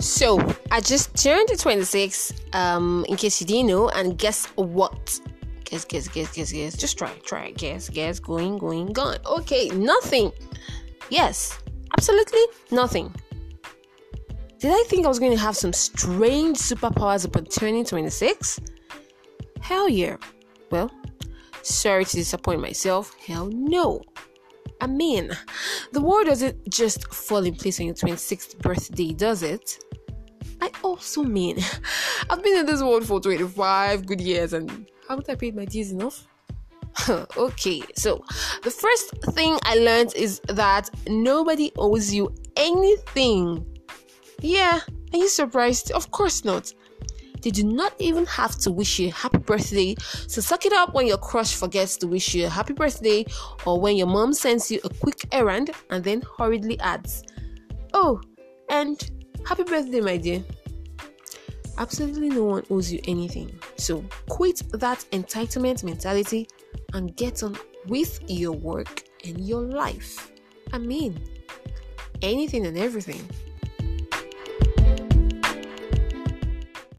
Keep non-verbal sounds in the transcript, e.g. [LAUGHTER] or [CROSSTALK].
So I just turned 26. Um, in case you didn't know, and guess what? Guess, guess, guess, guess, guess. Just try, try, guess, guess. Going, going, gone. Okay, nothing. Yes, absolutely nothing. Did I think I was going to have some strange superpowers upon turning 26? Hell yeah. Well, sorry to disappoint myself. Hell no. I mean, the world doesn't just fall in place on your 26th birthday, does it? I also mean, I've been in this world for 25 good years and haven't I paid my dues enough? [LAUGHS] okay, so the first thing I learned is that nobody owes you anything. Yeah, are you surprised? Of course not. They do not even have to wish you a happy birthday, so suck it up when your crush forgets to wish you a happy birthday or when your mom sends you a quick errand and then hurriedly adds, Oh, and happy birthday, my dear. Absolutely no one owes you anything. So quit that entitlement mentality and get on with your work and your life. I mean, anything and everything.